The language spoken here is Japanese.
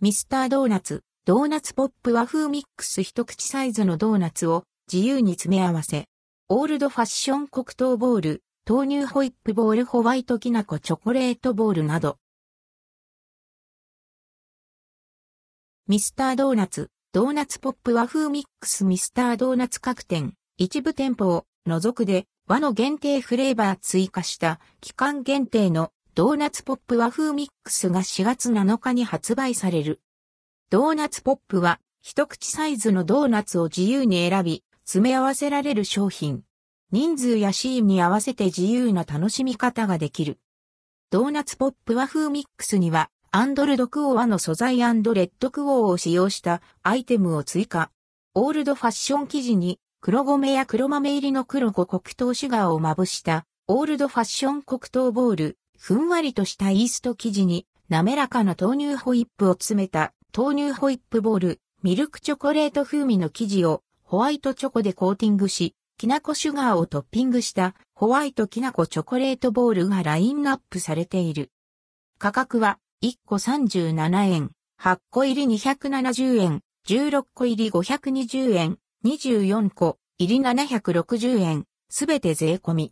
ミスタードーナツ、ドーナツポップ和風ミックス一口サイズのドーナツを自由に詰め合わせ。オールドファッション黒糖ボール、豆乳ホイップボールホワイトきな粉チョコレートボールなど。ミスタードーナツ、ドーナツポップ和風ミックスミスタードーナツ各店、一部店舗を除くで和の限定フレーバー追加した期間限定のドーナツポップ和風ミックスが4月7日に発売される。ドーナツポップは一口サイズのドーナツを自由に選び、詰め合わせられる商品。人数やシーンに合わせて自由な楽しみ方ができる。ドーナツポップ和風ミックスにはアンドルドクオーの素材レッドクオーを使用したアイテムを追加。オールドファッション生地に黒米や黒豆入りの黒5黒糖シュガーをまぶしたオールドファッション黒糖ボール。ふんわりとしたイースト生地に滑らかな豆乳ホイップを詰めた豆乳ホイップボール。ミルクチョコレート風味の生地をホワイトチョコでコーティングし、きなこシュガーをトッピングしたホワイトきなこチョコレートボールがラインナップされている。価格は1個37円、8個入り270円、16個入り520円、24個入り760円、すべて税込み。